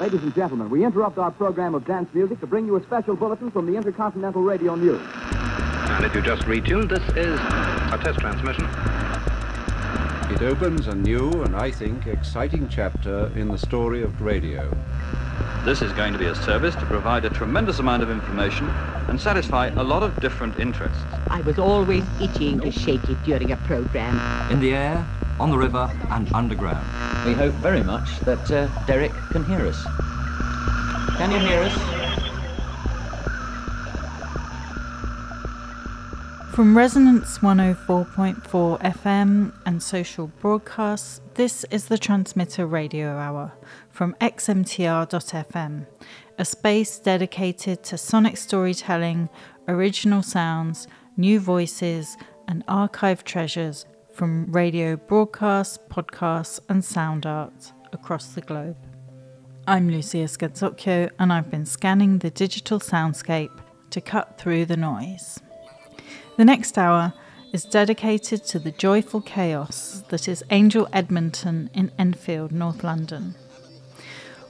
Ladies and gentlemen, we interrupt our program of dance music to bring you a special bulletin from the Intercontinental Radio News. And if you just retuned, this is a test transmission. It opens a new and, I think, exciting chapter in the story of radio. This is going to be a service to provide a tremendous amount of information and satisfy a lot of different interests. I was always itching to shake it during a program. In the air, on the river, and underground. We hope very much that uh, Derek can hear us. Can you hear us? From Resonance 104.4 FM and social broadcasts, this is the Transmitter Radio Hour from xmtr.fm, a space dedicated to sonic storytelling, original sounds, new voices, and archive treasures from radio broadcasts, podcasts, and sound art across the globe. I'm Lucia Scazzocchio, and I've been scanning the digital soundscape to cut through the noise. The next hour is dedicated to the joyful chaos that is Angel Edmonton in Enfield, North London.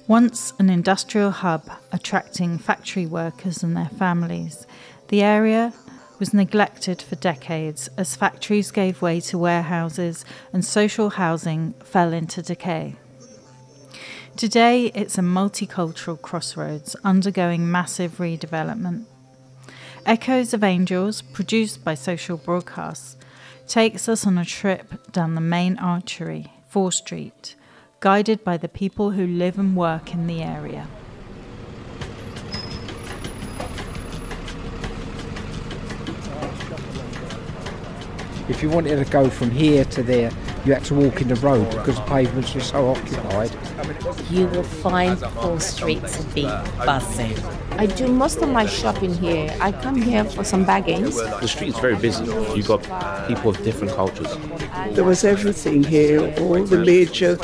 Once an industrial hub attracting factory workers and their families, the area was neglected for decades as factories gave way to warehouses and social housing fell into decay. Today, it's a multicultural crossroads undergoing massive redevelopment. Echoes of Angels, produced by Social Broadcasts, takes us on a trip down the main artery, Fore Street, guided by the people who live and work in the area. If you wanted to go from here to there, you had to walk in the road because the pavements were so occupied. You will find Paul streets to be buzzing. I do most of my shopping here. I come here for some baggings. The street is very busy. You've got people of different cultures. There was everything here, all the major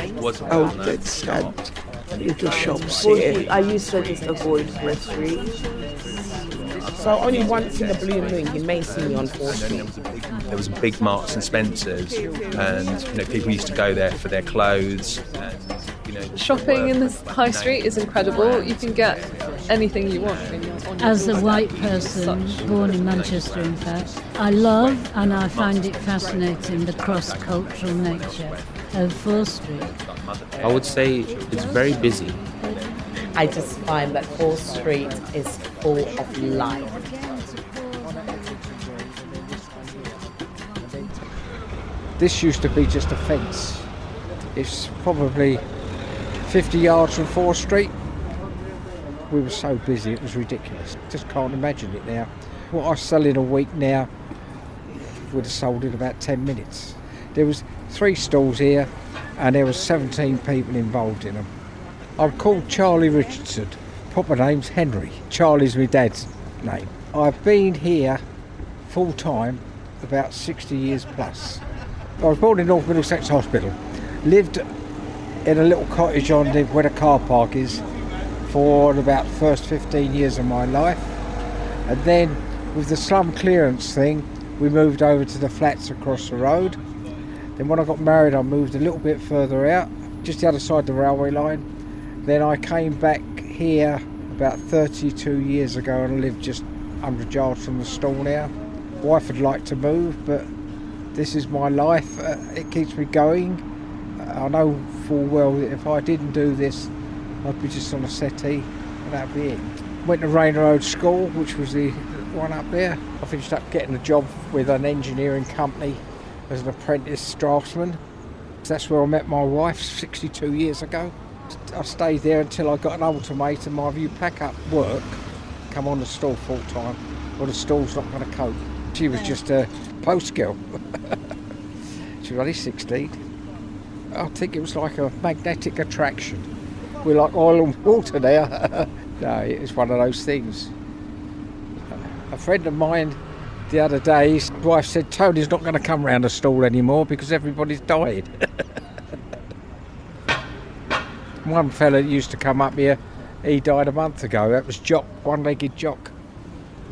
outlets had little shops here. I used to just avoid West Street. So only once in the blue moon you may see me on Fore Street. There was big Marks and Spencers, and you know people used to go there for their clothes. And, you know, Shopping in the high street is incredible. You can get anything you want when you're on As a white person, born in Manchester in fact, I love and I find it fascinating the cross-cultural nature of Fore Street. I would say it's very busy. I just find that Fore Street is full of life. This used to be just a fence. It's probably 50 yards from Fore Street. We were so busy, it was ridiculous. Just can't imagine it now. What I sell in a week now would have sold in about 10 minutes. There was three stalls here and there was 17 people involved in them. I'm called Charlie Richardson. Proper name's Henry. Charlie's my dad's name. I've been here full time about 60 years plus. I was born in North Middlesex Hospital. Lived in a little cottage on the, where the car park is for about the first 15 years of my life. And then with the slum clearance thing, we moved over to the flats across the road. Then when I got married, I moved a little bit further out, just the other side of the railway line. Then I came back here about 32 years ago and lived just 100 yards from the stall now. Wife would like to move, but this is my life. Uh, it keeps me going. I know full well that if I didn't do this, I'd be just on a settee and that'd be it. Went to Rainer Road School, which was the one up there. I finished up getting a job with an engineering company as an apprentice draftsman. That's where I met my wife 62 years ago. I stayed there until I got an ultimatum My view pack up work, come on the stall full time, or the stall's not going to cope. She was just a post girl. she was only 16. I think it was like a magnetic attraction. We're like oil and water there. no, it was one of those things. A friend of mine the other day, his wife said Tony's not going to come round the stall anymore because everybody's died. One fella used to come up here, he died a month ago. That was Jock, one-legged Jock.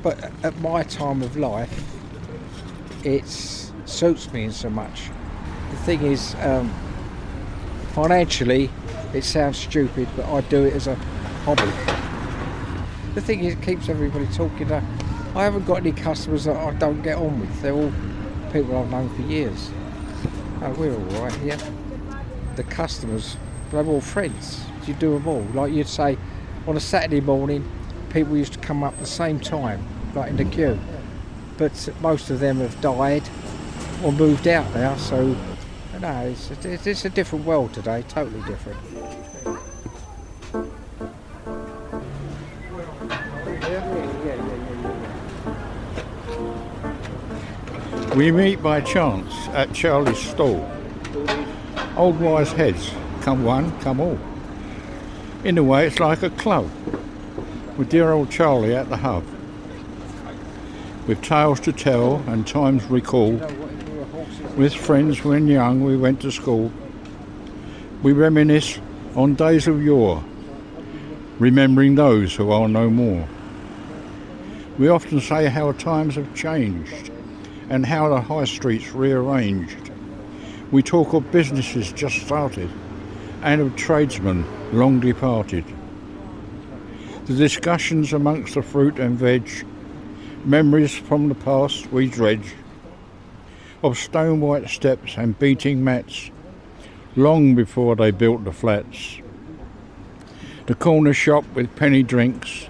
But at my time of life, it suits me in so much. The thing is, um, financially, It sounds stupid, but I do it as a hobby. The thing is, it keeps everybody talking. I haven't got any customers that I don't get on with. They're all people I've known for years. Oh, we're all right here. The customers, they're all friends. You do them all. Like you'd say, on a Saturday morning, people used to come up at the same time, like in the queue. But most of them have died or moved out now, so no, it's, it's, it's a different world today, totally different. We meet by chance at Charlie's stall. Old wise heads, come one, come all. In a way, it's like a club, with dear old Charlie at the hub. With tales to tell and times recall, with friends when young we went to school. We reminisce on days of yore, remembering those who are no more. We often say how times have changed and how the high streets rearranged. We talk of businesses just started and of tradesmen long departed. The discussions amongst the fruit and veg, memories from the past we dredge, of stone white steps and beating mats, long before they built the flats. The corner shop with penny drinks,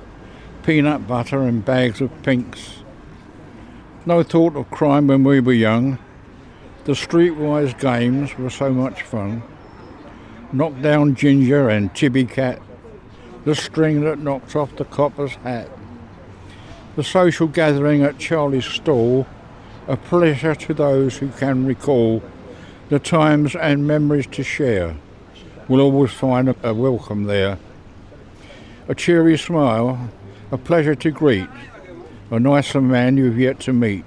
peanut butter and bags of pinks, no thought of crime when we were young. The streetwise games were so much fun. Knock down ginger and tibby cat. The string that knocked off the copper's hat. The social gathering at Charlie's stall, a pleasure to those who can recall the times and memories to share. Will always find a welcome there. A cheery smile, a pleasure to greet a nicer man you've yet to meet.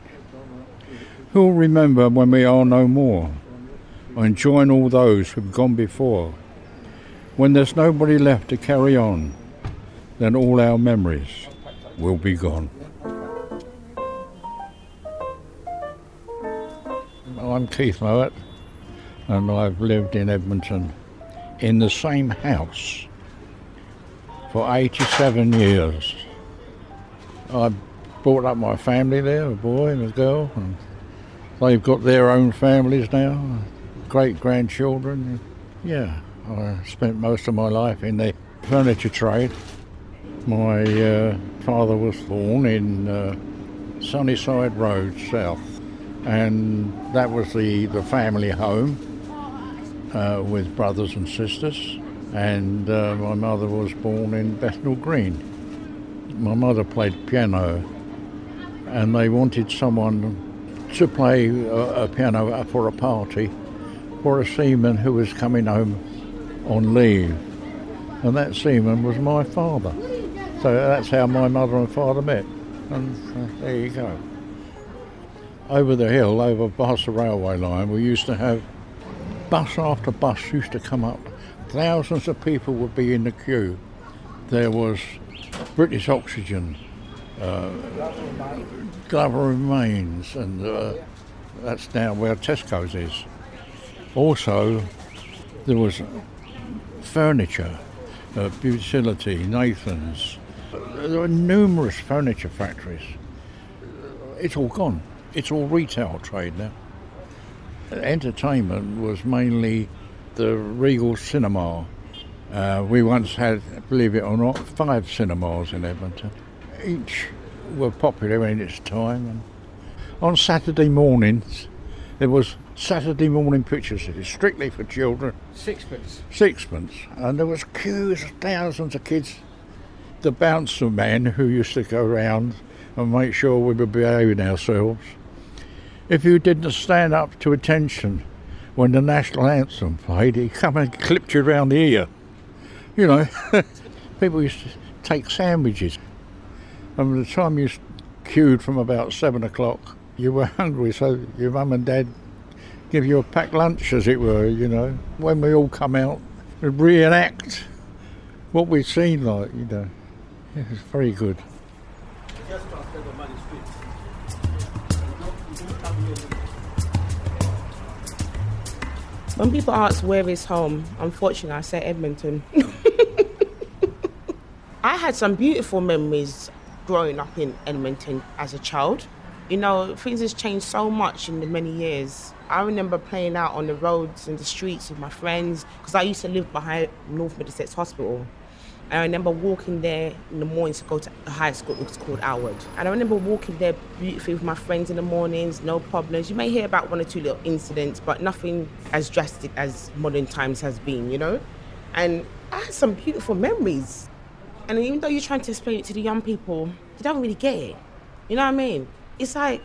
Who'll remember when we are no more, and join all those who've gone before? When there's nobody left to carry on, then all our memories will be gone. I'm Keith Mowat, and I've lived in Edmonton in the same house for 87 years. I brought up my family there, a boy and a girl, and they've got their own families now, great grandchildren. Yeah, I spent most of my life in the furniture trade. My uh, father was born in uh, Sunnyside Road South, and that was the, the family home uh, with brothers and sisters. And uh, my mother was born in Bethnal Green. My mother played piano and they wanted someone to play a, a piano for a party for a seaman who was coming home on leave. And that seaman was my father. So that's how my mother and father met. And uh, there you go. Over the hill, over past the railway line, we used to have bus after bus used to come up. Thousands of people would be in the queue. There was British Oxygen, uh, Glover remains, and uh, that's now where Tesco's is. Also, there was furniture, uh, Utility, Nathan's. There were numerous furniture factories. It's all gone. It's all retail trade now. Entertainment was mainly the Regal Cinema. Uh, we once had, believe it or not, five cinemas in Edmonton each were popular in its time. And on Saturday mornings, there was Saturday morning pictures strictly for children. Sixpence. Sixpence, and there was queues of thousands of kids. The bouncer man who used to go round and make sure we were behaving ourselves. If you didn't stand up to attention when the national anthem played, he'd come and clipped you round the ear. You know, people used to take sandwiches and by the time you queued from about seven o'clock, you were hungry, so your mum and dad give you a packed lunch, as it were, you know. When we all come out and reenact what we've seen, like, you know. It was very good. When people ask where is home, unfortunately, I say Edmonton. I had some beautiful memories growing up in Edmonton as a child. You know, things has changed so much in the many years. I remember playing out on the roads and the streets with my friends because I used to live behind North Middlesex Hospital. I remember walking there in the mornings to go to high school, it was called Aylward. And I remember walking there beautifully with my friends in the mornings, no problems. You may hear about one or two little incidents, but nothing as drastic as modern times has been, you know? And I had some beautiful memories. And even though you're trying to explain it to the young people, they don't really get it. You know what I mean? It's like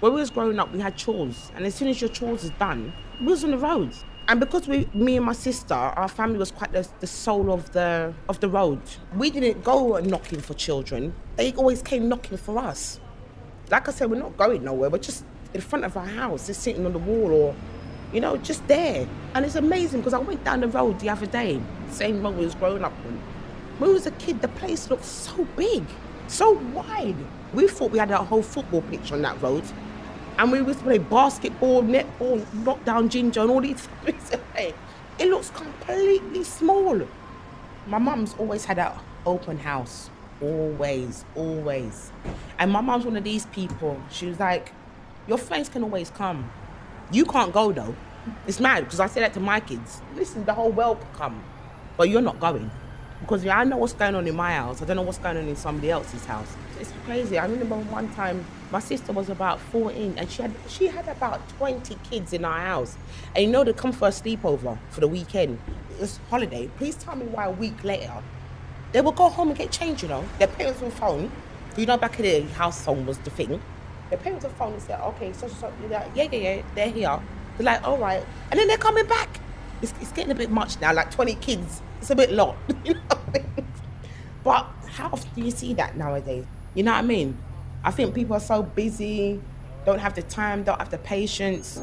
when we was growing up, we had chores, and as soon as your chores is done, we was on the roads. And because we, me and my sister, our family was quite the, the soul of the of the road. We didn't go knocking for children; they always came knocking for us. Like I said, we're not going nowhere. We're just in front of our house, just sitting on the wall, or you know, just there. And it's amazing because I went down the road the other day, same road we was growing up on. When we was a kid, the place looked so big, so wide. We thought we had a whole football pitch on that road. And we used to play basketball, netball, knockdown ginger, and all these things. It looks completely small. My mum's always had an open house. Always, always. And my mum's one of these people. She was like, Your friends can always come. You can't go though. It's mad because I say that to my kids. Listen, the whole world can come, but you're not going. Because I know what's going on in my house. I don't know what's going on in somebody else's house. It's crazy. I remember one time my sister was about 14 and she had she had about 20 kids in our house. And you know they come for a sleepover for the weekend. It was holiday. Please tell me why a week later they will go home and get changed, you know. Their parents will phone. You know, back in the house phone was the thing. Their parents will phone and say, okay, so, so, yeah, yeah, yeah, they're here. They're like, all right. And then they're coming back. It's, it's getting a bit much now, like 20 kids. It's a bit lot, you know I mean? But how often do you see that nowadays? You know what I mean? I think people are so busy, don't have the time, don't have the patience.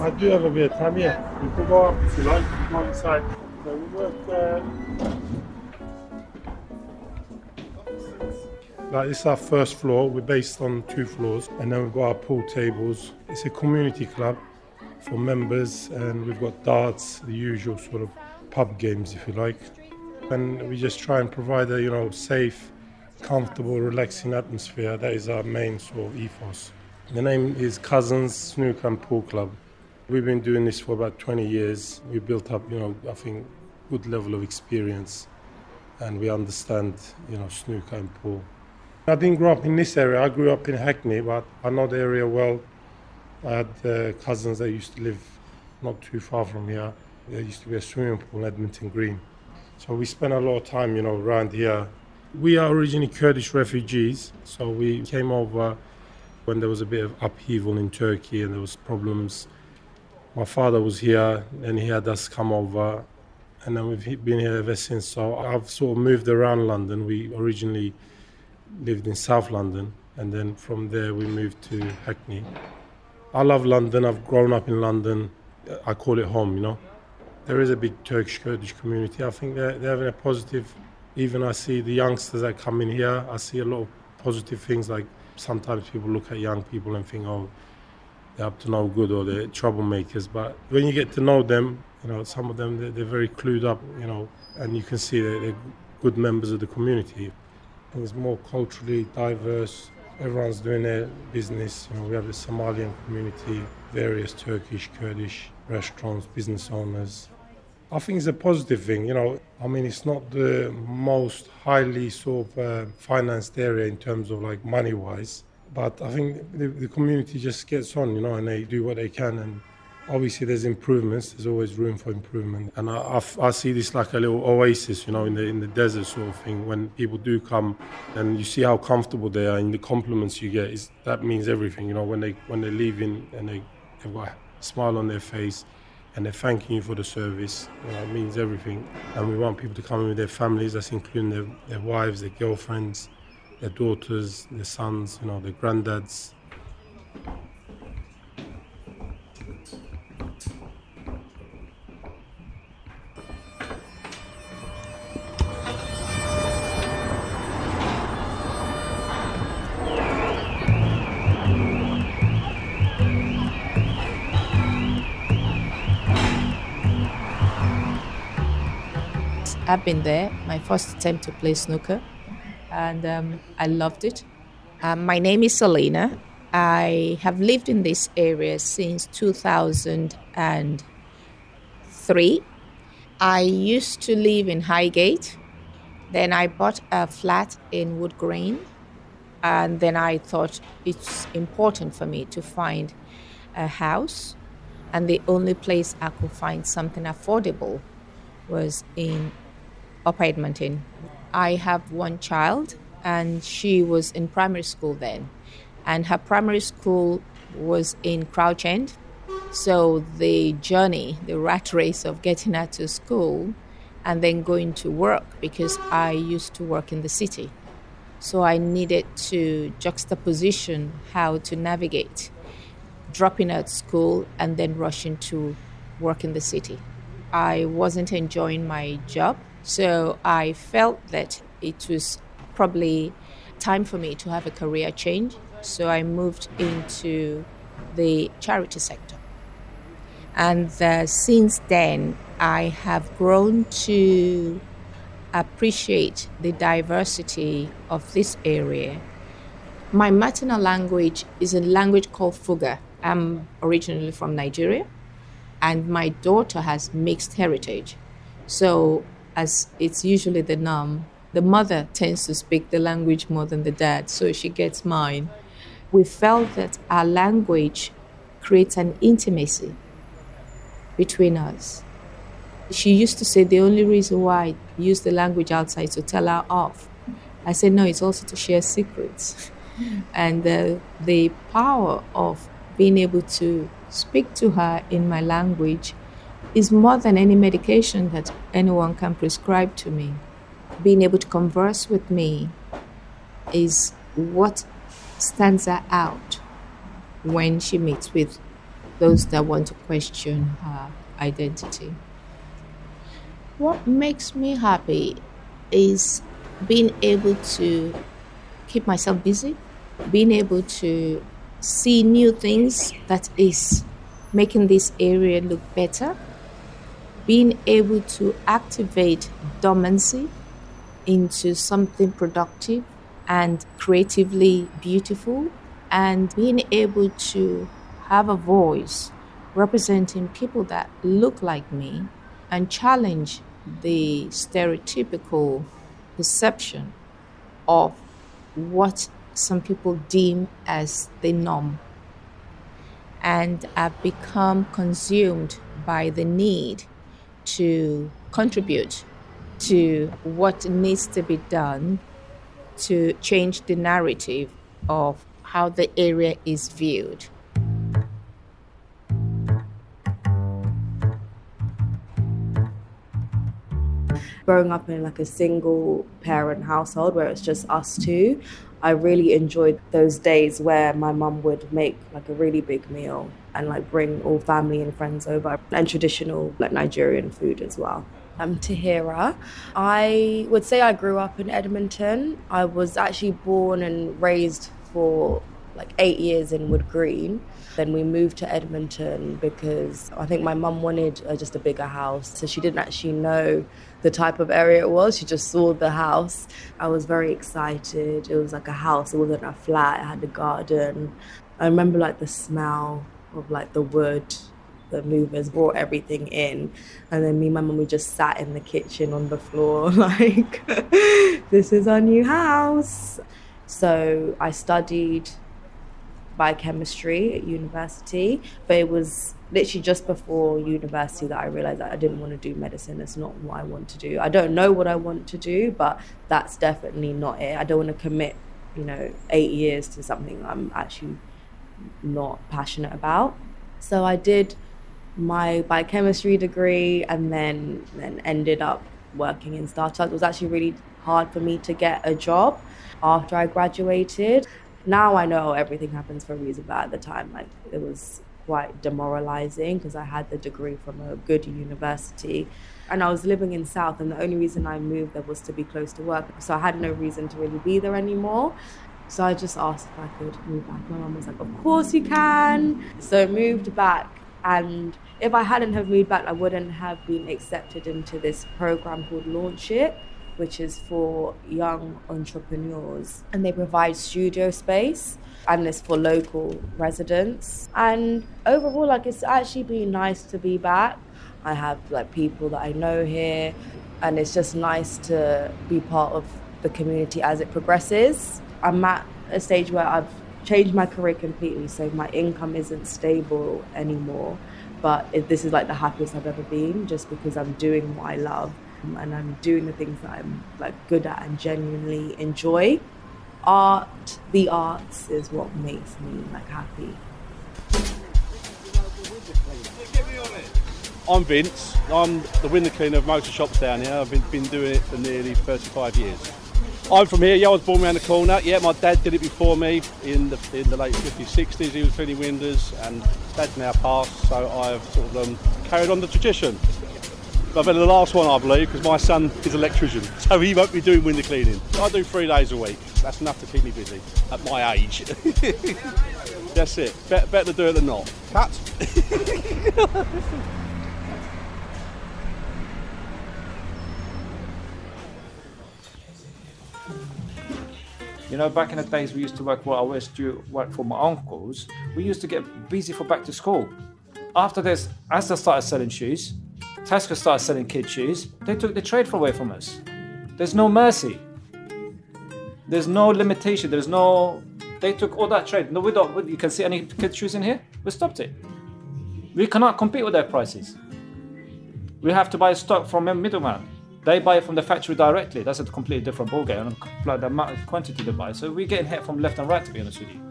I do have a bit of time, yeah. You can go up if you like, you can go inside. So we work uh, Like this is our first floor. We're based on two floors, and then we've got our pool tables. It's a community club for members, and we've got darts, the usual sort of pub games, if you like. And we just try and provide a you know safe, comfortable, relaxing atmosphere. That is our main sort of ethos. The name is Cousins Snooker and Pool Club. We've been doing this for about 20 years. We built up, you know, I think, good level of experience, and we understand, you know, snooker and pool. I didn't grow up in this area. I grew up in Hackney, but I know the area well. I had uh, cousins that used to live not too far from here. There used to be a swimming pool in Edmonton Green. So we spent a lot of time, you know, around here. We are originally Kurdish refugees, so we came over when there was a bit of upheaval in Turkey and there was problems my father was here and he had us come over and then we've been here ever since. So i've sort of moved around london. We originally lived in south london and then from there we moved to hackney. I love london. I've grown up in london. I call it home you know. There is a big turkish kurdish community. I think they're, they're having a positive even i see the youngsters that come in here i see a lot of positive things like sometimes people look at young people and think oh up to no good or they're troublemakers. But when you get to know them, you know, some of them they're, they're very clued up, you know, and you can see that they're good members of the community. It's more culturally diverse. Everyone's doing their business. You know, we have the Somalian community, various Turkish, Kurdish restaurants, business owners. I think it's a positive thing. You know, I mean, it's not the most highly sort of uh, financed area in terms of like money wise but I think the, the, community just gets on, you know, and they do what they can. And obviously, there's improvements. There's always room for improvement. And I, I, I, see this like a little oasis, you know, in the in the desert sort of thing. When people do come, and you see how comfortable they are, and the compliments you get, is that means everything. You know, when they when they leave in and they they've got a smile on their face. And they're thanking you for the service. You know, it means everything. And we want people to come in with their families, that's including their, their wives, their girlfriends, their daughters, their sons, you know, their granddads. I've been there, my first attempt to play snooker and um, I loved it. Um, my name is Selena. I have lived in this area since 2003. I used to live in Highgate. Then I bought a flat in Wood Green. And then I thought it's important for me to find a house. And the only place I could find something affordable was in Upper Edmonton. I have one child, and she was in primary school then. And her primary school was in Crouch End. So the journey, the rat race of getting her to school and then going to work, because I used to work in the city. So I needed to juxtaposition how to navigate dropping out school and then rushing to work in the city. I wasn't enjoying my job, so I felt that it was probably time for me to have a career change. So I moved into the charity sector. And uh, since then, I have grown to appreciate the diversity of this area. My maternal language is a language called Fuga. I'm originally from Nigeria, and my daughter has mixed heritage. So, as it's usually the norm, the mother tends to speak the language more than the dad, so she gets mine. We felt that our language creates an intimacy between us. She used to say the only reason why I use the language outside is to tell her off. I said, no, it's also to share secrets. and uh, the power of being able to speak to her in my language is more than any medication that anyone can prescribe to me. Being able to converse with me is what stands her out when she meets with those that want to question her identity. What makes me happy is being able to keep myself busy, being able to see new things that is making this area look better, being able to activate dormancy into something productive and creatively beautiful, and being able to have a voice representing people that look like me and challenge the stereotypical perception of what some people deem as the norm. And I've become consumed by the need to contribute to what needs to be done to change the narrative of how the area is viewed. growing up in like a single parent household where it's just us two, I really enjoyed those days where my mum would make like a really big meal and like bring all family and friends over and traditional like Nigerian food as well. Um, I'm Tahira. I would say I grew up in Edmonton. I was actually born and raised for like eight years in Wood Green. Then we moved to Edmonton because I think my mum wanted uh, just a bigger house. So she didn't actually know the type of area it was. She just saw the house. I was very excited. It was like a house, it wasn't a flat, it had a garden. I remember like the smell of like the wood. The movers brought everything in, and then me and my mum we just sat in the kitchen on the floor, like, this is our new house. So I studied biochemistry at university, but it was literally just before university that I realized that I didn't want to do medicine. That's not what I want to do. I don't know what I want to do, but that's definitely not it. I don't want to commit, you know, eight years to something I'm actually not passionate about. So I did my biochemistry degree and then then ended up working in startups. It was actually really hard for me to get a job after I graduated. Now I know everything happens for a reason, but at the time, like it was quite demoralizing because I had the degree from a good university and I was living in South, and the only reason I moved there was to be close to work. So I had no reason to really be there anymore. So I just asked if I could move back. My mum was like, Of course you can. So I moved back And if I hadn't have moved back, I wouldn't have been accepted into this program called Launch It, which is for young entrepreneurs. And they provide studio space and it's for local residents. And overall, like it's actually been nice to be back. I have like people that I know here, and it's just nice to be part of the community as it progresses. I'm at a stage where I've changed my career completely, so my income isn't stable anymore. But this is like the happiest I've ever been, just because I'm doing what I love and I'm doing the things that I'm like good at and genuinely enjoy. Art, the arts, is what makes me like happy. I'm Vince. I'm the window cleaner of motor shops down here. I've been, been doing it for nearly 35 years. I'm from here. Yeah, I was born around the corner. Yeah, my dad did it before me in the in the late 50s, 60s. He was cleaning windows, and dad's now passed, so I've sort of um, carried on the tradition. I've been the last one, I believe, because my son is an electrician, so he won't be doing window cleaning. I do three days a week. That's enough to keep me busy at my age. That's it. Better, better do it than not. Cut. You know, back in the days we used to work, well, I used to work for my uncles. We used to get busy for back to school. After this, as I started selling shoes, Tesco started selling kid shoes. They took the trade away from us. There's no mercy. There's no limitation. There's no. They took all that trade. No, we don't. You can see any kid shoes in here. We stopped it. We cannot compete with their prices. We have to buy stock from a middleman. They buy it from the factory directly. That's a completely different ballgame and the amount of quantity they buy. So we're getting hit from left and right, to be honest with you.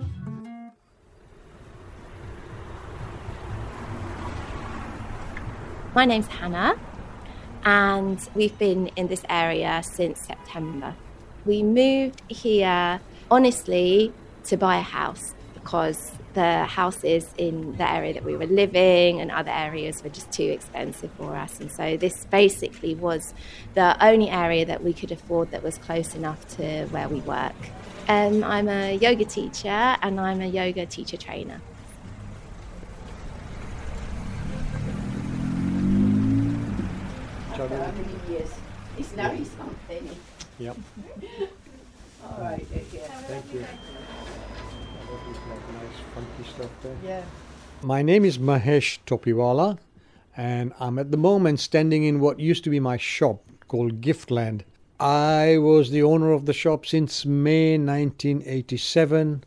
My name's Hannah, and we've been in this area since September. We moved here, honestly, to buy a house because the houses in the area that we were living and other areas were just too expensive for us. And so this basically was the only area that we could afford that was close enough to where we work. Um, I'm a yoga teacher and I'm a yoga teacher trainer. Years. It's now something. Yep. All right, okay. Thank you. Nice funky stuff there. Yeah. My name is Mahesh Topiwala, and I'm at the moment standing in what used to be my shop called Giftland. I was the owner of the shop since May 1987,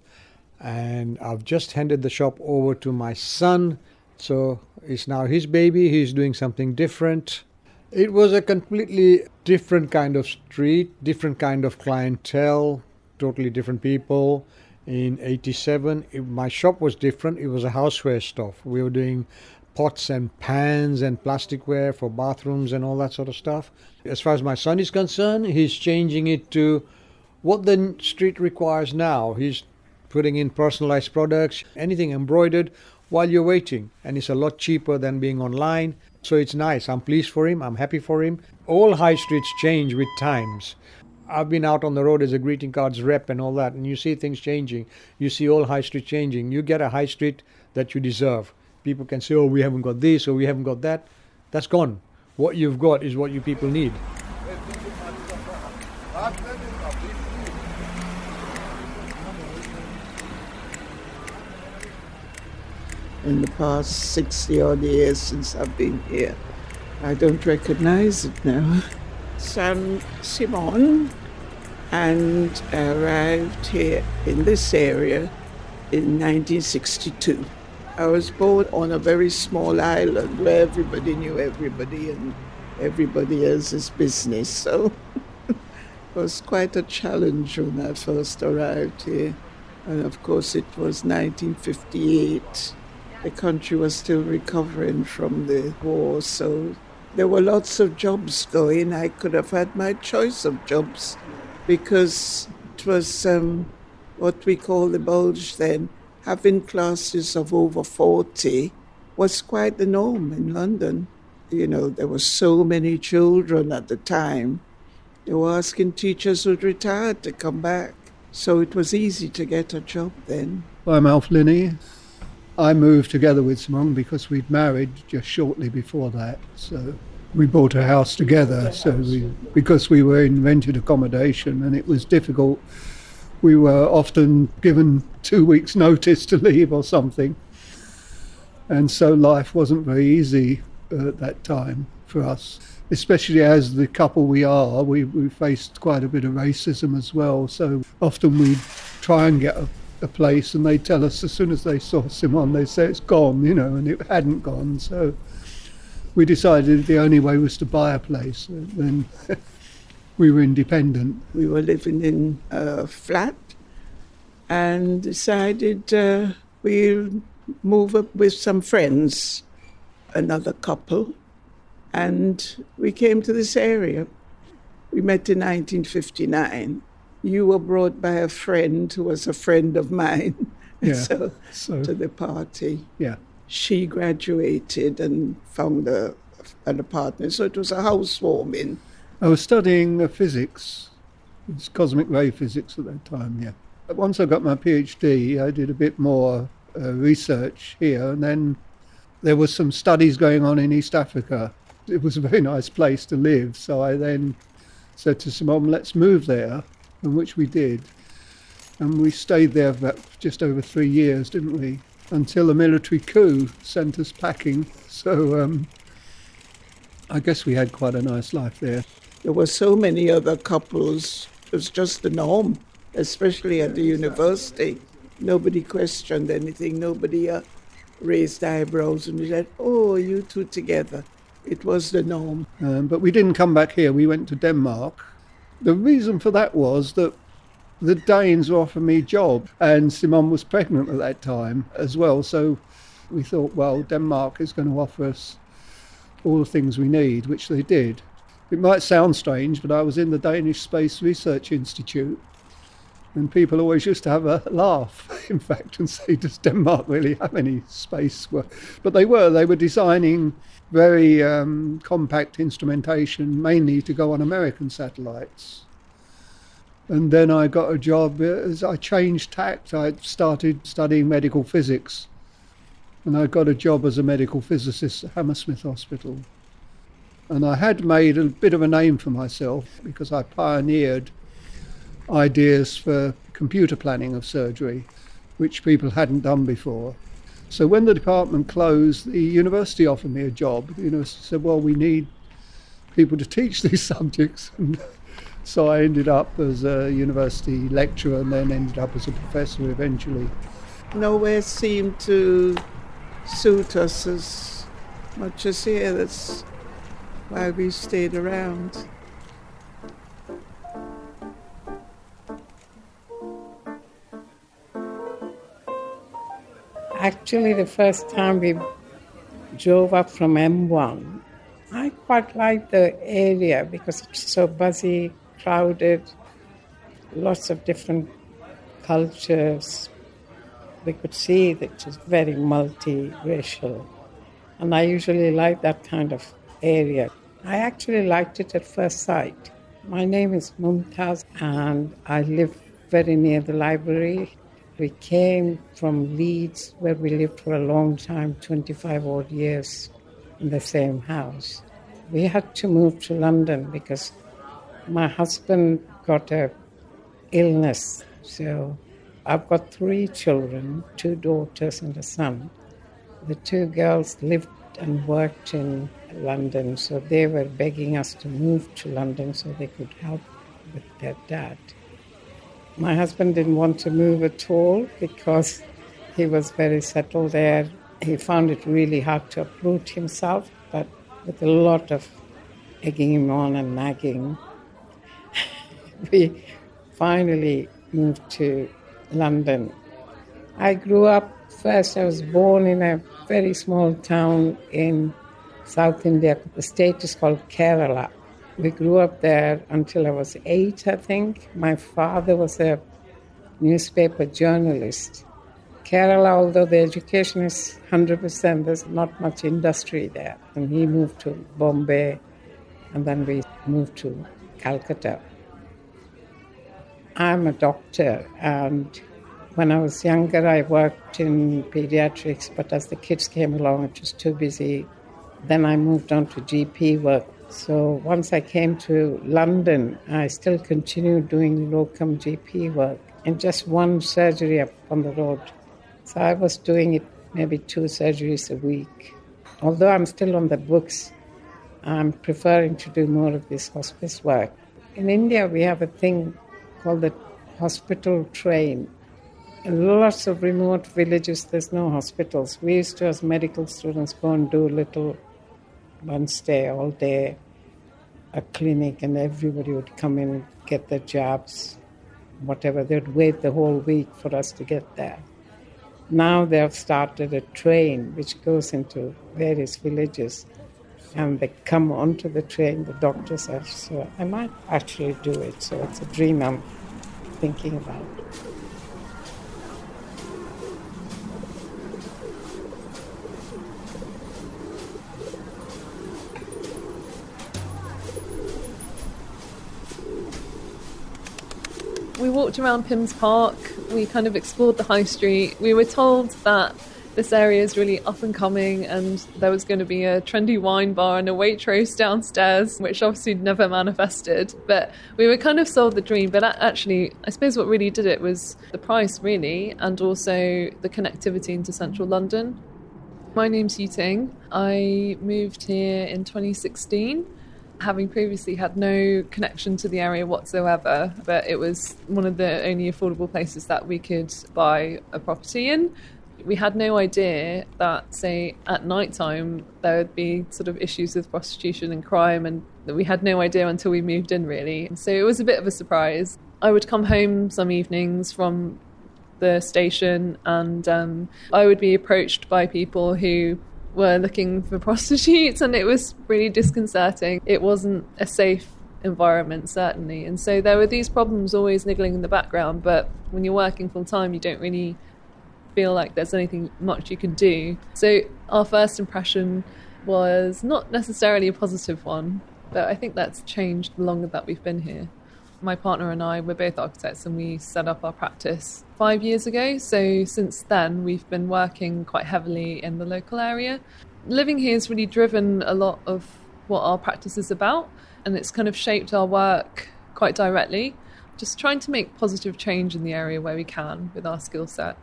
and I've just handed the shop over to my son. So it's now his baby. He's doing something different. It was a completely different kind of street, different kind of clientele, totally different people. In 87, it, my shop was different. It was a houseware stuff. We were doing pots and pans and plasticware for bathrooms and all that sort of stuff. As far as my son is concerned, he's changing it to what the street requires now. He's putting in personalized products, anything embroidered while you're waiting, and it's a lot cheaper than being online. So it's nice. I'm pleased for him. I'm happy for him. All high streets change with times. I've been out on the road as a greeting cards rep and all that, and you see things changing. You see all high street changing. You get a high street that you deserve. People can say, oh, we haven't got this or we haven't got that. That's gone. What you've got is what you people need. In the past 60 odd years since I've been here, I don't recognize it now. Sam Simone and arrived here in this area in 1962. I was born on a very small island where everybody knew everybody and everybody else's business. So it was quite a challenge when I first arrived here. And of course, it was 1958. The country was still recovering from the war, so there were lots of jobs going. I could have had my choice of jobs because it was um, what we call the bulge then. Having classes of over 40 was quite the norm in London. You know, there were so many children at the time. They were asking teachers who'd retired to come back. So it was easy to get a job then. I'm Alf Linney. I moved together with Simone because we'd married just shortly before that. So we bought a house together. So we, because we were in rented accommodation and it was difficult, we were often given two weeks' notice to leave or something. And so life wasn't very easy uh, at that time for us, especially as the couple we are. We, we faced quite a bit of racism as well. So often we'd try and get a, a place and they'd tell us as soon as they saw Simone, they'd say it's gone, you know, and it hadn't gone. So we decided the only way was to buy a place. Then we were independent. We were living in a flat and decided uh, we'll move up with some friends, another couple, and we came to this area. We met in 1959. You were brought by a friend who was a friend of mine. Yeah, so, so- to the party. Yeah. She graduated and found a, an apartment. So it was a housewarming. I was studying physics, it was cosmic ray physics at that time, yeah. But once I got my PhD, I did a bit more uh, research here, and then there was some studies going on in East Africa. It was a very nice place to live, so I then said to Simone, let's move there, and which we did. And we stayed there for just over three years, didn't we? Until a military coup sent us packing. So um, I guess we had quite a nice life there. There were so many other couples. It was just the norm, especially at the university. Nobody questioned anything. Nobody uh, raised eyebrows and said, "Oh, you two together." It was the norm. Um, but we didn't come back here. We went to Denmark. The reason for that was that the Danes were offering me a job, and Simone was pregnant at that time as well. So we thought, well, Denmark is going to offer us all the things we need, which they did. It might sound strange, but I was in the Danish Space Research Institute, and people always used to have a laugh, in fact, and say, Does Denmark really have any space work? But they were. They were designing very um, compact instrumentation, mainly to go on American satellites. And then I got a job as I changed tact. I started studying medical physics. And I got a job as a medical physicist at Hammersmith Hospital. And I had made a bit of a name for myself because I pioneered ideas for computer planning of surgery, which people hadn't done before. So when the department closed, the university offered me a job. The university said, well, we need people to teach these subjects. And so I ended up as a university lecturer and then ended up as a professor eventually. Nowhere seemed to suit us as much as here. That's why we stayed around. Actually, the first time we drove up from M1, I quite liked the area because it's so buzzy, crowded, lots of different cultures. We could see that it was very multiracial. And I usually like that kind of area. I actually liked it at first sight. My name is Mumtaz, and I live very near the library. We came from Leeds, where we lived for a long time 25 odd years in the same house. We had to move to London because my husband got a illness. So I've got three children, two daughters and a son. The two girls lived and worked in London, so they were begging us to move to London so they could help with their dad. My husband didn't want to move at all because he was very settled there. He found it really hard to uproot himself, but with a lot of egging him on and nagging, we finally moved to London. I grew up first, I was born in a very small town in South India. The state is called Kerala. We grew up there until I was eight, I think. My father was a newspaper journalist. Kerala, although the education is 100%, there's not much industry there. And he moved to Bombay, and then we moved to Calcutta. I'm a doctor, and When I was younger, I worked in pediatrics, but as the kids came along, it was too busy. Then I moved on to GP work. So once I came to London, I still continued doing locum GP work in just one surgery up on the road. So I was doing it maybe two surgeries a week. Although I'm still on the books, I'm preferring to do more of this hospice work. In India, we have a thing called the hospital train. In lots of remote villages, there's no hospitals. We used to, as medical students, go and do little one stay all day, a clinic, and everybody would come in and get their jobs, whatever. They'd wait the whole week for us to get there. Now they have started a train which goes into various villages and they come onto the train, the doctors are. So I might actually do it. So it's a dream I'm thinking about. Walked around Pymmes Park, we kind of explored the high street. We were told that this area is really up and coming, and there was going to be a trendy wine bar and a Waitrose downstairs, which obviously never manifested. But we were kind of sold the dream. But actually, I suppose what really did it was the price, really, and also the connectivity into central London. My name's Yuting. I moved here in 2016 having previously had no connection to the area whatsoever, but it was one of the only affordable places that we could buy a property in. We had no idea that, say, at night time there would be sort of issues with prostitution and crime, and that we had no idea until we moved in, really. So it was a bit of a surprise. I would come home some evenings from the station, and um, I would be approached by people who were looking for prostitutes, and it was really disconcerting. It wasn't a safe environment, certainly. And so there were these problems always niggling in the background, but when you're working full time, you don't really feel like there's anything much you can do. So our first impression was not necessarily a positive one, but I think that's changed the longer that we've been here. My partner and I, we're both architects and we set up our practice five years ago. So since then, we've been working quite heavily in the local area. Living here has really driven a lot of what our practice is about, and it's kind of shaped our work quite directly. Just trying to make positive change in the area where we can with our skill set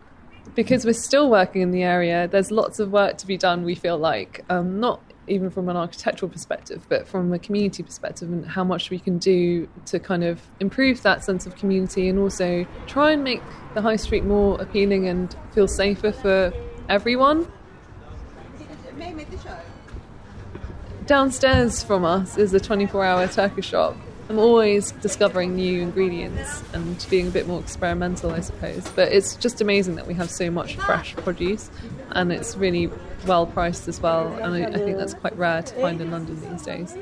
because we're still working in the area, there's lots of work to be done, we feel like, um, not even from an architectural perspective, but from a community perspective, and how much we can do to kind of improve that sense of community and also try and make the high street more appealing and feel safer for everyone. Downstairs from us is a 24 hour Turkish shop I'm always discovering new ingredients and being a bit more experimental, I suppose. But it's just amazing that we have so much fresh produce and it's really well priced as well. And I, I think that's quite rare to find in London these days.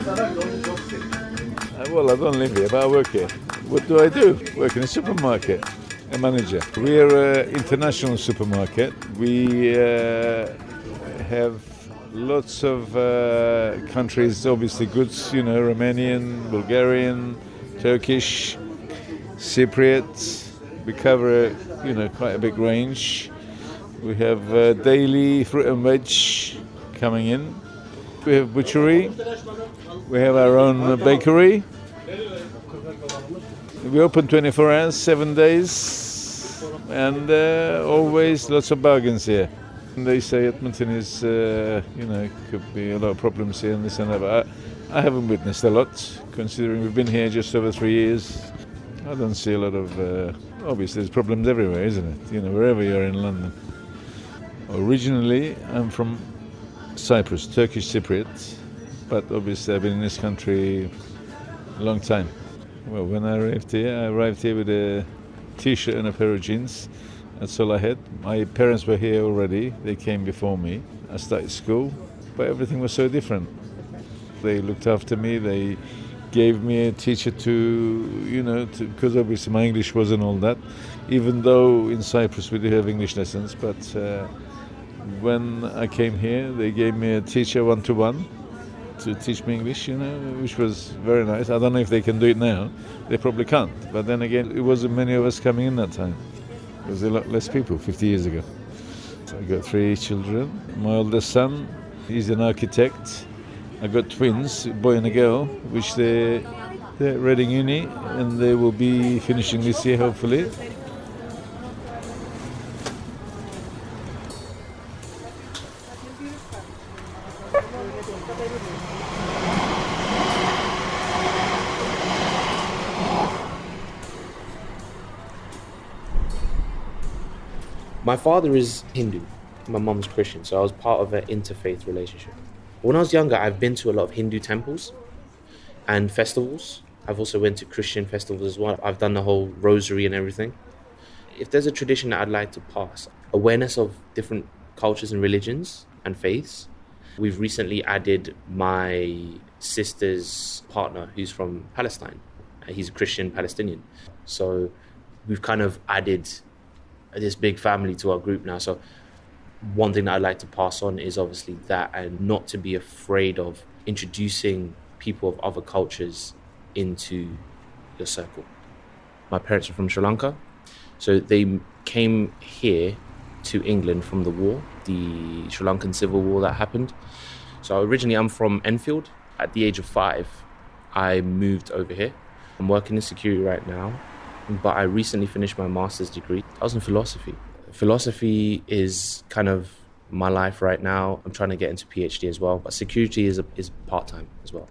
Uh, well, I don't live here, but I work here. What do I do? Work in a supermarket, a manager. We are an international supermarket. We uh, have lots of uh, countries, obviously goods, you know, Romanian, Bulgarian, Turkish, Cypriot. We cover, you know, quite a big range. We have uh, daily fruit and veg coming in. We have butchery. We have our own bakery. We open 24 hours, seven days, and uh, always lots of bargains here. They say Edmonton is, uh, you know, could be a lot of problems here and this and that. I, I, haven't witnessed a lot, considering we've been here just over three years. I don't see a lot of. Uh, obviously, there's problems everywhere, isn't it? You know, wherever you're in London. Originally, I'm from Cyprus, Turkish Cypriot, but obviously I've been in this country a long time. Well, when I arrived here, I arrived here with a t-shirt and a pair of jeans that's all I had. My parents were here already. They came before me. I started school, but everything was so different. They looked after me. They gave me a teacher to, you know, because obviously my English wasn't all that. Even though in Cyprus we do have English lessons, but uh, when I came here, they gave me a teacher one to one to teach me English, you know, which was very nice. I don't know if they can do it now. They probably can't. But then again, it wasn't many of us coming in that time. There was a lot less people 50 years ago. So I got three children. My oldest son, he's an architect. I got twins, a boy and a girl, which they they're at Reading Uni, and they will be finishing this year, hopefully. My father is Hindu, my mum's Christian, so I was part of an interfaith relationship. When I was younger, I've been to a lot of Hindu temples and festivals. I've also went to Christian festivals as well. I've done the whole rosary and everything. If there's a tradition that I'd like to pass, awareness of different cultures and religions and faiths. We've recently added my sister's partner who's from Palestine. He's a Christian Palestinian. So we've kind of added this big family to our group now. So one thing that I'd like to pass on is obviously that and not to be afraid of introducing people of other cultures into your circle. My parents are from Sri Lanka, so they came here to England from the war, the Sri Lankan civil war that happened. So originally I'm from Enfield. At the age of five, I moved over here. I'm working in security right now, but I recently finished my master's degree. I was in philosophy. Philosophy is kind of my life right now. I'm trying to get into PhD as well, but security is a, is part time as well.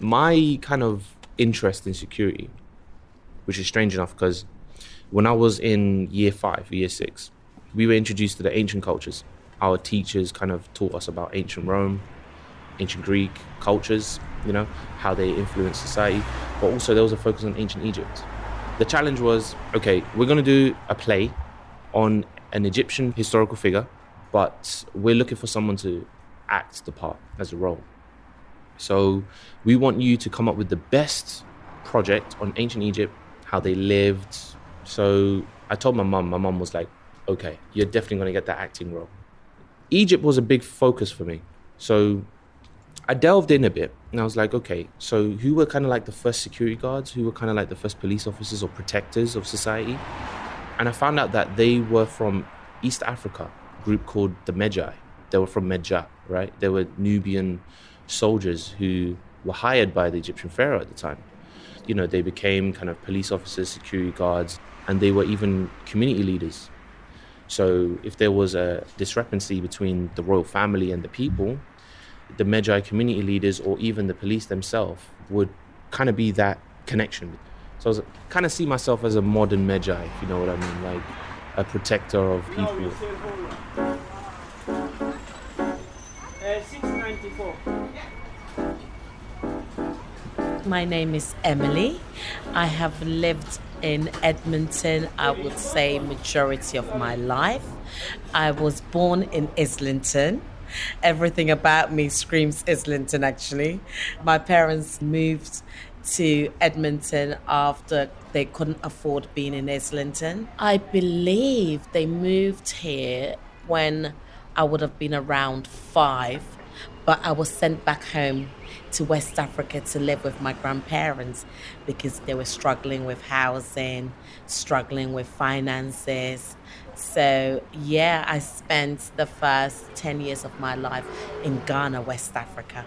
My kind of interest in security, which is strange enough because when I was in year five, year six, we were introduced to the ancient cultures. Our teachers kind of taught us about ancient Rome, ancient Greek cultures, you know, how they influenced society, but also there was a focus on ancient Egypt. The challenge was okay, we're going to do a play on an Egyptian historical figure, but we're looking for someone to act the part as a role. So we want you to come up with the best project on ancient Egypt, how they lived. So I told my mum, my mum was like, okay, you're definitely going to get that acting role. Egypt was a big focus for me. So I delved in a bit and I was like, okay, so who were kind of like the first security guards? Who were kind of like the first police officers or protectors of society? And I found out that they were from East Africa, group called the Medjay. They were from Medja, right? They were Nubian soldiers who were hired by the Egyptian pharaoh at the time. You know, they became kind of police officers, security guards, and they were even community leaders. So if there was a discrepancy between the royal family and the people, the Medjay community leaders or even the police themselves would kind of be that connection. So I was kind of see myself as a modern Medjay, if you know what I mean, like a protector of people. My name is Emily. I have lived in Edmonton, I would say, majority of my life. I was born in Islington. Everything about me screams Islington, actually. My parents moved to Edmonton after they couldn't afford being in Islington. I believe they moved here when I would have been around five, but I was sent back home to West Africa to live with my grandparents because they were struggling with housing, struggling with finances. So, yeah, I spent the first 10 years of my life in Ghana, West Africa.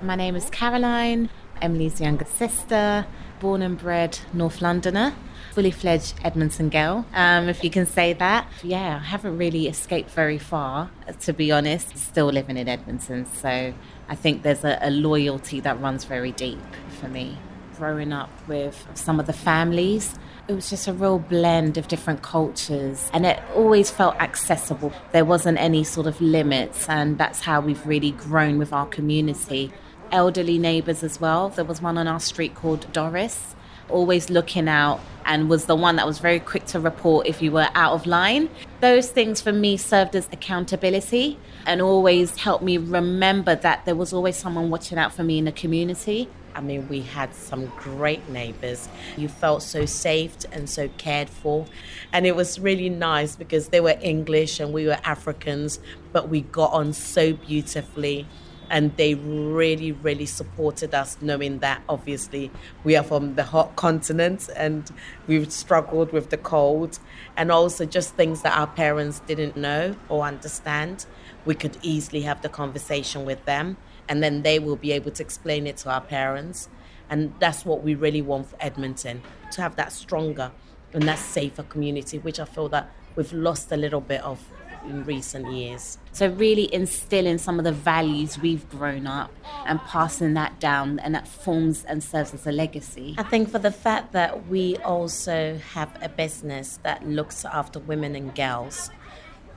My name is Caroline, Emily's younger sister, born and bred North Londoner, fully fledged Edmonton girl, um, if you can say that. Yeah, I haven't really escaped very far, to be honest. Still living in Edmonton, so I think there's a, a loyalty that runs very deep for me. Growing up with some of the families, it was just a real blend of different cultures and it always felt accessible. There wasn't any sort of limits, and that's how we've really grown with our community. Elderly neighbours as well. There was one on our street called Doris, always looking out and was the one that was very quick to report if you were out of line. Those things for me served as accountability and always helped me remember that there was always someone watching out for me in the community. I mean, we had some great neighbors. You felt so safe and so cared for. And it was really nice because they were English and we were Africans, but we got on so beautifully. and they really, really supported us, knowing that obviously we are from the hot continent and we've struggled with the cold, and also just things that our parents didn't know or understand. We could easily have the conversation with them, and then they will be able to explain it to our parents. And that's what we really want for Edmonton to have that stronger and that safer community, which I feel that we've lost a little bit of in recent years. So, really instilling some of the values we've grown up and passing that down, and that forms and serves as a legacy. I think for the fact that we also have a business that looks after women and girls,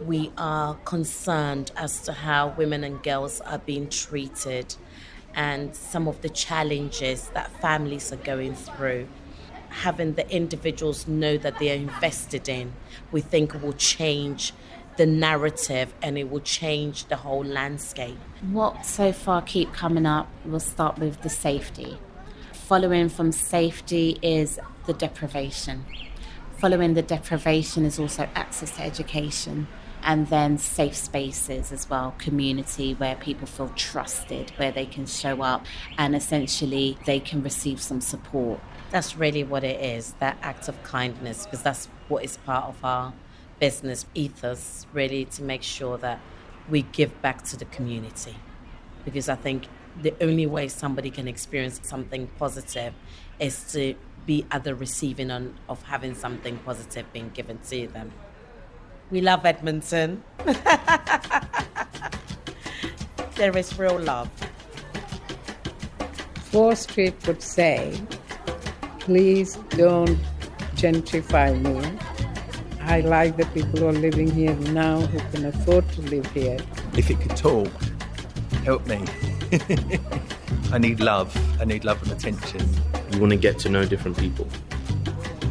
we are concerned as to how women and girls are being treated and some of the challenges that families are going through having the individuals know that they are invested in, we think will change the narrative and it will change the whole landscape. What so far keep coming up, we'll start with the safety. Following from safety is the deprivation. Following the deprivation is also access to education and then safe spaces as well, community where people feel trusted, where they can show up and essentially they can receive some support. That's really what it is, that act of kindness, because that's what is part of our business ethos, really, to make sure that we give back to the community. Because I think the only way somebody can experience something positive is to be at the receiving end of having something positive being given to them. We love Edmonton. there is real love. Fore Street would say, please don't gentrify me. I like the people who are living here now who can afford to live here. If it could talk, help me. I need love. I need love and attention. You want to get to know different people.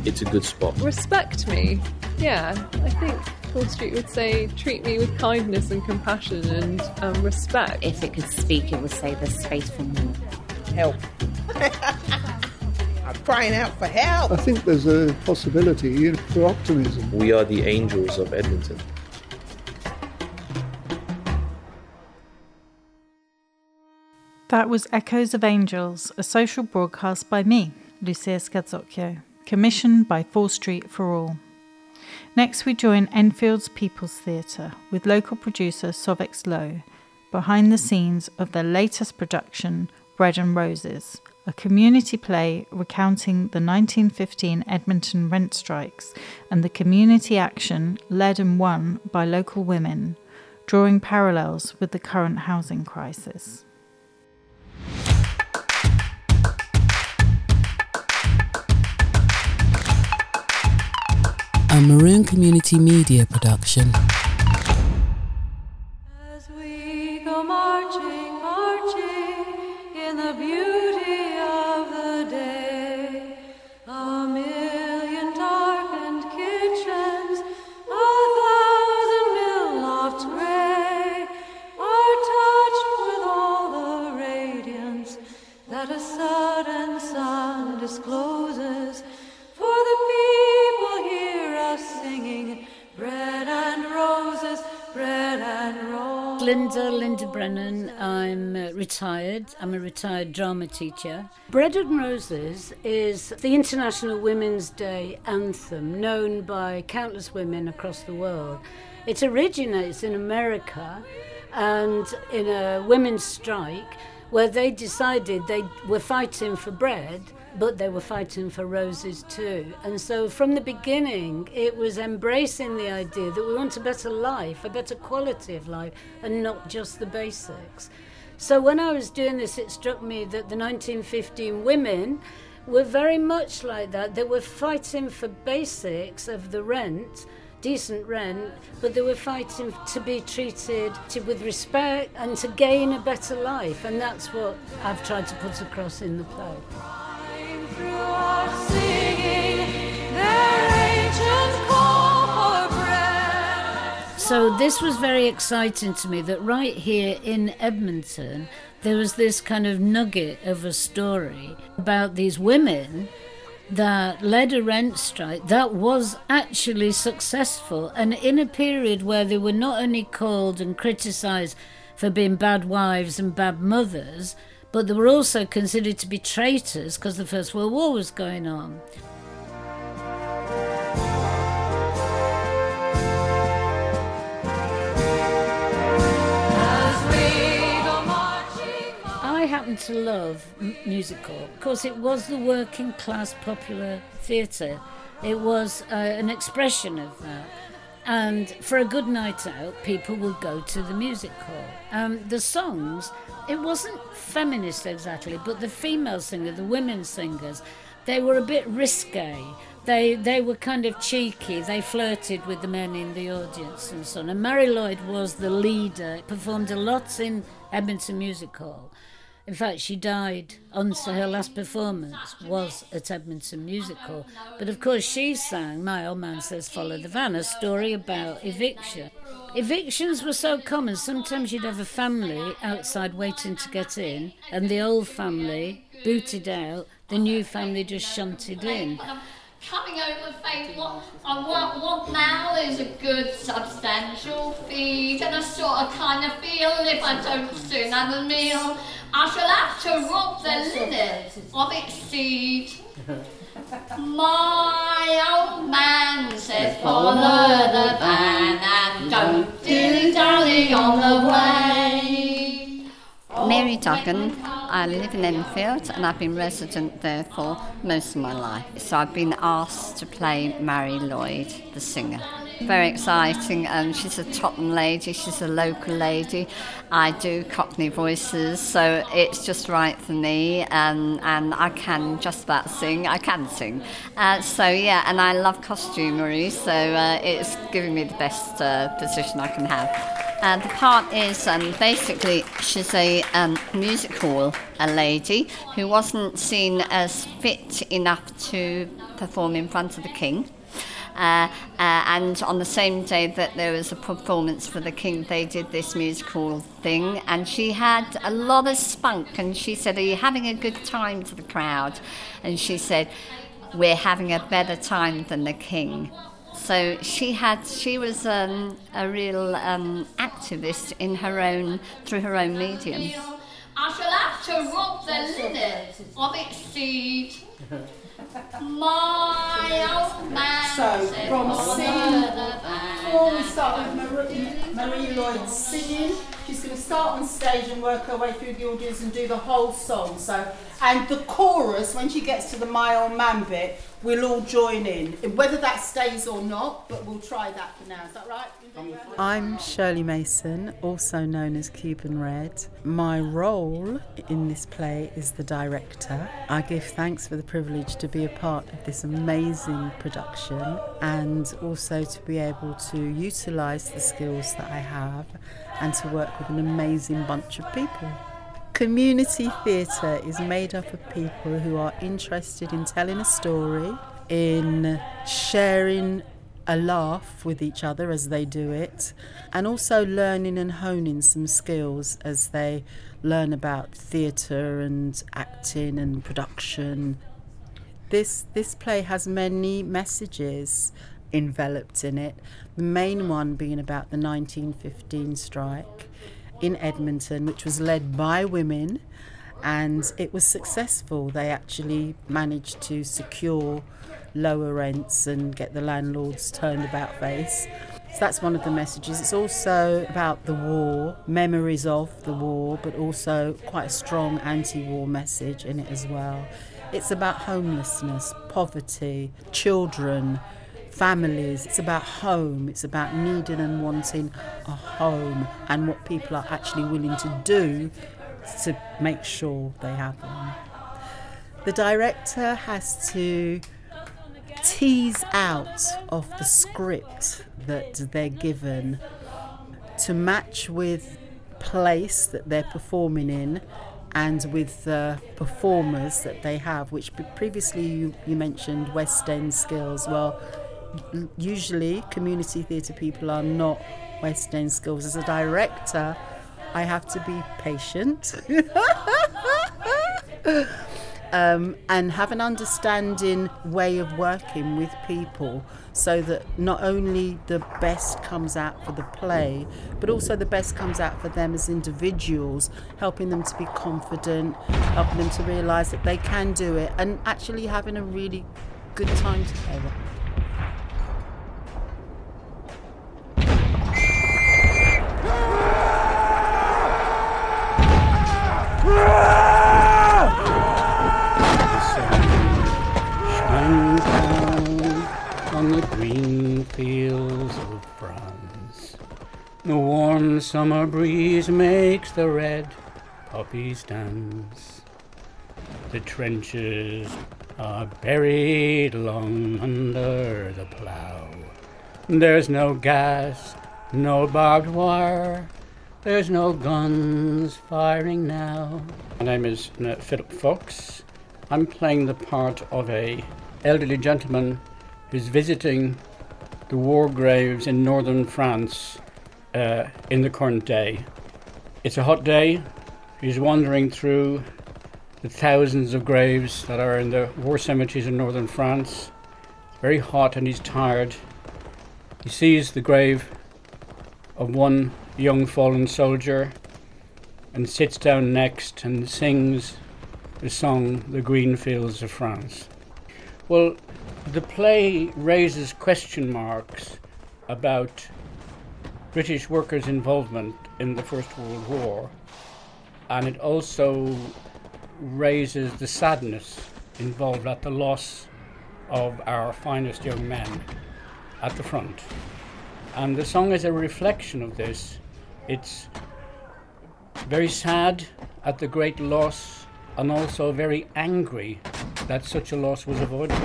It's a good spot. Respect me. Yeah, I think Fore Street would say, treat me with kindness and compassion and um, respect. If it could speak, it would say there's space for more. Help. I'm crying out for help. I think there's a possibility for optimism. We are the angels of Edmonton. That was Echoes of Angels, a social broadcast by me, Lucia Scazzocchio, commissioned by Fore Street for All. Next, we join Enfield's People's Theatre with local producer Soveks Lo behind the scenes of their latest production, Bread and Roses, a community play recounting the 1915 Edmonton rent strikes and the community action led and won by local women, drawing parallels with the current housing crisis. A Maroon Community Media production. Retired. I'm a retired drama teacher. Bread and Roses is the International Women's Day anthem known by countless women across the world. It originates in America and in a women's strike where they decided they were fighting for bread but they were fighting for roses too. And so from the beginning, it was embracing the idea that we want a better life, a better quality of life, and not just the basics. So when I was doing this, it struck me that the 1915 women were very much like that. They were fighting for basics of the rent. Decent rent, but they were fighting to be treated to, with respect and to gain a better life, and that's what I've tried to put across in the play. So this was very exciting to me that right here in Edmonton there was this kind of nugget of a story about these women that led a rent strike that was actually successful and in a period where they were not only called and criticized for being bad wives and bad mothers, but they were also considered to be traitors because the First World War was going on. Happen to love m- musical because it was the working class popular theatre. It was uh, an expression of that. And for a good night out, people would go to the music hall. Um, the songs, it wasn't feminist exactly, but the female singer, the women singers, they were a bit risque. They they were kind of cheeky. They flirted with the men in the audience and so on. And Marie Lloyd was the leader. Performed a lot in Edmonton Music Hall. In fact, she died on her last performance was at Edmonton Music Hall. But of course, she sang "My Old Man Says Follow the Van," a story about eviction. Evictions were so common. Sometimes you'd have a family outside waiting to get in, and the old family booted out. The new family just shunted in. Coming over saying what I want, want now is a good substantial feed and I sort of kind of feel if I don't soon have a meal I shall have to rob the linnet of its seed. My old man says follow the van and don't dilly-dally on the way. Mary Duggan. I live in Enfield and I've been resident there for most of my life. So I've been asked to play Marie Lloyd, the singer. Very exciting. Um, she's a Tottenham lady, she's a local lady. I do Cockney voices, so it's just right for me. Um, and I can just about sing. I can sing. Uh, so yeah, and I love costumery, so uh, it's giving me the best uh, position I can have. Uh, the part is um, basically she's a um, music hall a lady who wasn't seen as fit enough to perform in front of the king. Uh, uh, and on the same day that there was a performance for the king, they did this musical thing, and she had a lot of spunk. And she said, "Are you having a good time?" to the crowd, and she said, "We're having a better time than the king." So she had, she was um, a real um, activist in her own, through her own medium. I shall have to rob the linnet of its seed. My old man So, from singing, before we start with Marie, Marie Lloyd singing, she's going to start on stage and work her way through the audience and do the whole song. So, and the chorus, when she gets to the My Old Man bit, we'll all join in, whether that stays or not, but we'll try that for now. Is that right? I'm Shirley Mason, also known as Cuban Red. My role in this play is the director. I give thanks for the privilege to be a part of this amazing production and also to be able to utilise the skills that I have and to work with an amazing bunch of people. Community theatre is made up of people who are interested in telling a story, in sharing a laugh with each other as they do it, and also learning and honing some skills as they learn about theatre and acting and production. This this play has many messages enveloped in it. The main one being about the 1915 strike in Edmonton, which was led by women, and it was successful. They actually managed to secure lower rents and get the landlords turned about face. So that's one of the messages. It's also about the war, memories of the war, but also quite a strong anti war message in it as well. It's about homelessness, poverty, children, families. It's about home. It's about needing and wanting a home and what people are actually willing to do to make sure they have one. The director has to tease out of the script that they're given to match with place that they're performing in and with the performers that they have which previously you, you mentioned west end skills. Well usually community theatre people are not west end skills. As a director i have to be patient um, and have an understanding way of working with people so that not only the best comes out for the play, but also the best comes out for them as individuals, helping them to be confident, helping them to realise that they can do it, and actually having a really good time together. Fields of France. The warm summer breeze makes the red poppies dance. The trenches are buried long under the plough. There's no gas, no barbed wire. There's no guns firing now. My name is uh, Philip Fox. I'm playing the part of a elderly gentleman who's visiting the war graves in northern France uh, in the current day. It's a hot day. He's wandering through the thousands of graves that are in the war cemeteries in northern France. Very hot and he's tired. He sees the grave of one young fallen soldier and sits down next and sings the song The Green Fields of France. Well, the play raises question marks about British workers' involvement in the First World War, and it also raises the sadness involved at the loss of our finest young men at the front. And the song is a reflection of this. It's very sad at the great loss and also very angry that such a loss was avoided.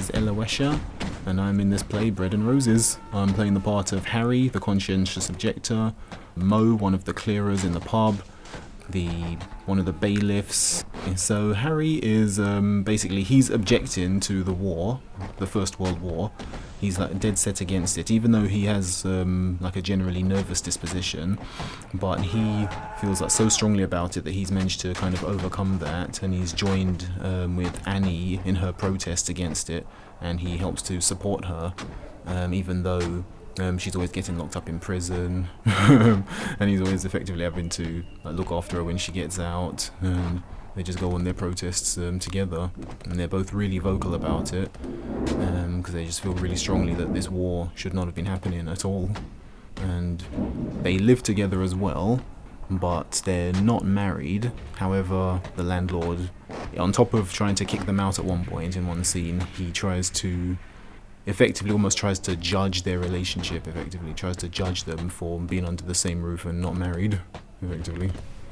Is Ella Wesher, and I'm in this play Bread and Roses. I'm playing the part of Harry, the conscientious objector, Mo, one of the clearers in the pub, the one of the bailiffs. So Harry is um, basically he's objecting to the war, the First World War. He's like dead set against it, even though he has um, like a generally nervous disposition. But he feels like so strongly about it that he's managed to kind of overcome that, and he's joined um, with Annie in her protest against it, and he helps to support her, um, even though um, she's always getting locked up in prison, and he's always effectively having to like, look after her when she gets out. And they just go on their protests um, together, and they're both really vocal about it because they just feel really strongly that this war should not have been happening at all. And they live together as well, but they're not married. However, the landlord, on top of trying to kick them out at one point in one scene, he tries to effectively almost tries to judge their relationship effectively tries to judge them for being under the same roof and not married effectively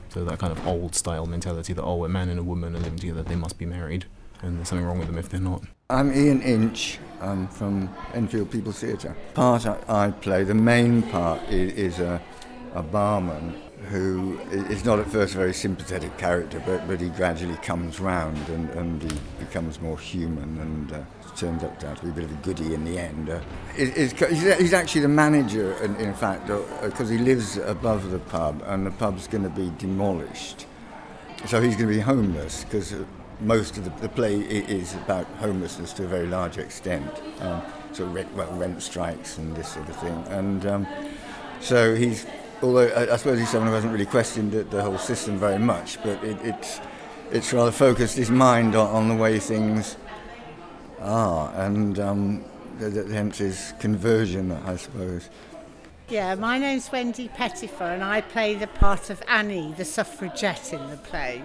so that kind of old style mentality that oh a man and a woman are living together they must be married and there's something wrong with them if they're not I'm Ian Inch. I'm from Enfield People Theatre. Part I, play, the main part is, is a, a barman who is not at first a very sympathetic character, but, but he gradually comes round and, and he becomes more human and uh, turns out to be a bit of a goody in the end. Uh, he's, actually the manager, in, in fact, because he lives above the pub and the pub's going to be demolished. So he's going to be homeless because most of the, the play is about homelessness to a very large extent. Um, so rent, well, rent strikes and this sort of thing. And um, so he's, although I, I suppose he's someone who hasn't really questioned the, the whole system very much, but it, it's, it's rather focused his mind on, on the way things are, and um, hence his conversion, I suppose. Yeah, my name's Wendy Pettifer, and I play the part of Annie, the suffragette in the play.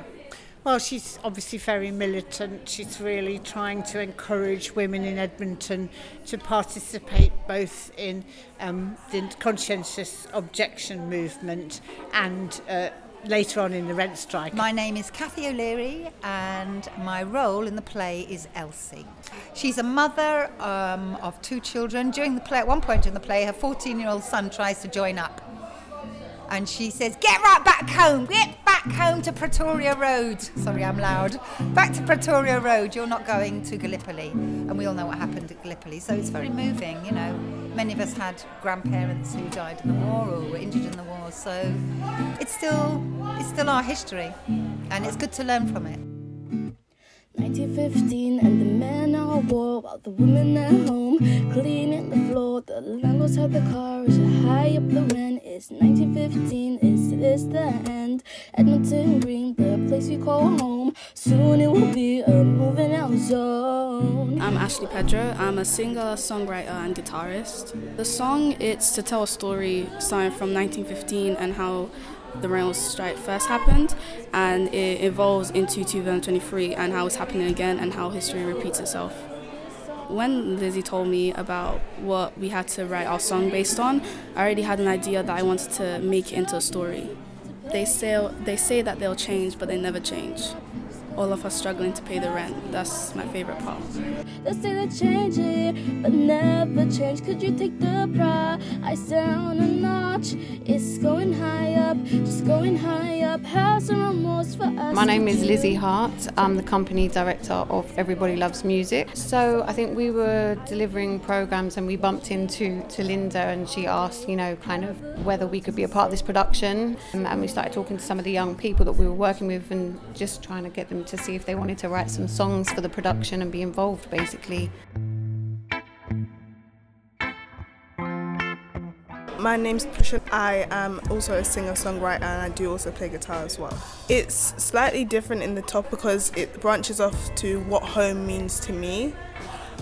Well, she's obviously very militant. She's really trying to encourage women in Edmonton to participate both in um, the conscientious objection movement and uh, later on in the rent strike. My name is Kathy O'Leary, and my role in the play is Elsie. She's a mother um, of two children. During the play, at one point in the play, her 14 year old son tries to join up. And she says, Get right back home, get back home to Pretoria Road. Sorry, I'm loud. Back to Pretoria Road. You're not going to Gallipoli, and we all know what happened at Gallipoli. So it's very moving. You know, many of us had grandparents who died in the war or were injured in the war. So it's still it's still our history, and it's good to learn from it. 1915 and the men are at war while the women at home cleaning the floor. The landlords have the cars high up the rent. It's 1915. Is this the end? Edmonton Green, the place we call home. Soon it will be a moving out zone. I'm Ashley Pedro. I'm a singer, songwriter, and guitarist. The song it's to tell a story starting from 1915 and how the rail strike first happened, and it evolves into 2023 and how it's happening again and how history repeats itself. When Lizzie told me about what we had to write our song based on, I already had an idea that I wanted to make it into a story. They say, they say that they'll change, but they never change. All of us struggling to pay the rent. That's my favorite part. They say they change it, but never change. Could you take the price down a notch? It's going high up, just going high up. Have some remorse for us. My name is Lizzie Hart. I'm the company director of Everybody Loves Music. So I think we were delivering programs and we bumped into to Linda and she asked, you know, kind of whether we could be a part of this production. Um, and we started talking to some of the young people that we were working with and just trying to get them to see if they wanted to write some songs for the production and be involved basically. My name's Prisha. I am also a singer songwriter and I do also play guitar as well. It's slightly different in the top because it branches off to what home means to me.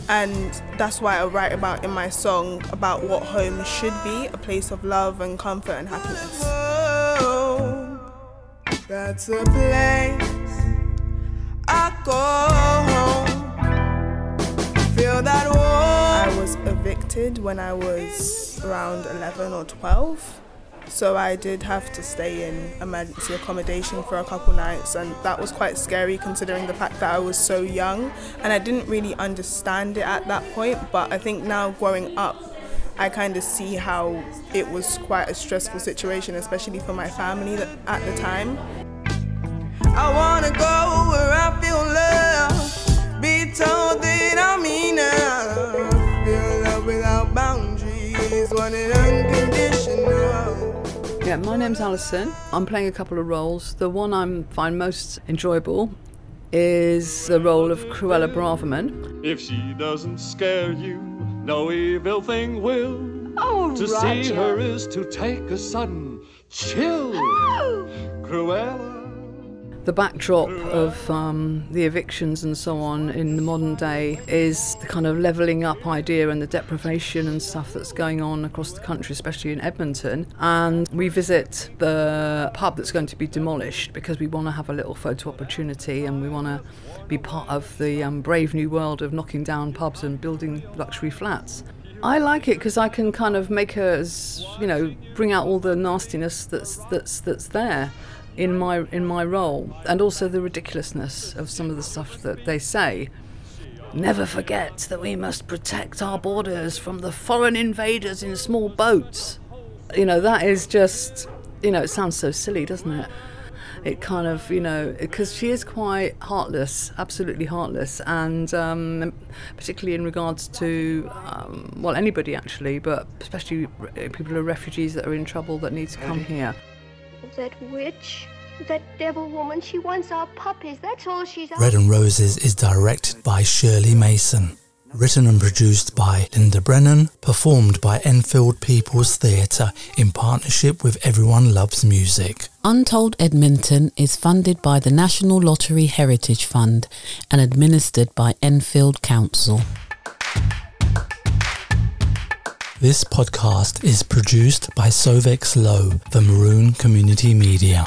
And that's why I write about in my song about what home should be a place of love and comfort and happiness. That's a place I go home. Feel that warm. I was evicted when I was around 11 or 12. So I did have to stay in emergency accommodation for a couple nights, and that was quite scary considering the fact that I was so young and I didn't really understand it at that point. But I think now growing up, I kind of see how it was quite a stressful situation, especially for my family at the time. I wanna go where I feel love. Be told that I'm enough. Feel love without boundaries. Want it unconditional. Yeah, my name's Alison. I'm playing a couple of roles. The one I find most enjoyable is the role of Cruella Braverman. If she doesn't scare you, no evil thing will. Oh, to see her is to take a sudden chill. Oh. Cruella. The backdrop of um, the evictions and so on in the modern day is the kind of levelling up idea and the deprivation and stuff that's going on across the country, especially in Edmonton. And we visit the pub that's going to be demolished because we want to have a little photo opportunity and we want to be part of the um, brave new world of knocking down pubs and building luxury flats. I like it because I can kind of make her, you know, bring out all the nastiness that's that's that's there in my in my role, and also the ridiculousness of some of the stuff that they say. Never forget that we must protect our borders from the foreign invaders in small boats. You know that is just, you know, it sounds so silly, doesn't it? It kind of, you know, because she is quite heartless, absolutely heartless, and um, particularly in regards to, um, well, anybody actually, but especially people who are refugees that are in trouble that need to come here. That witch, that devil woman, she wants our puppies. That's all she's Bread and Roses is directed by Shirley Mason. Written and produced by Linda Brennan, performed by Enfield People's Theatre in partnership with Everyone Loves Music. Untold Edmonton is funded by the National Lottery Heritage Fund and administered by Enfield Council. This podcast is produced by Soveks Lo for Maroon Community Media.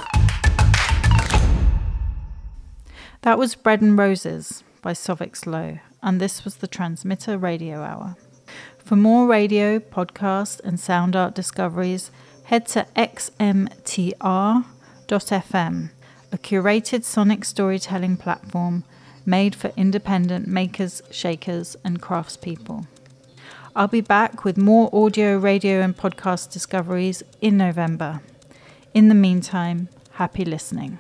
That was Bread and Roses by Soveks Lo, and this was the Transmitter Radio Hour. For more radio, podcast, and sound art discoveries, head to xmtr.fm, a curated sonic storytelling platform made for independent makers, shakers, and craftspeople. I'll be back with more audio, radio, and podcast discoveries in November. In the meantime, Happy listening.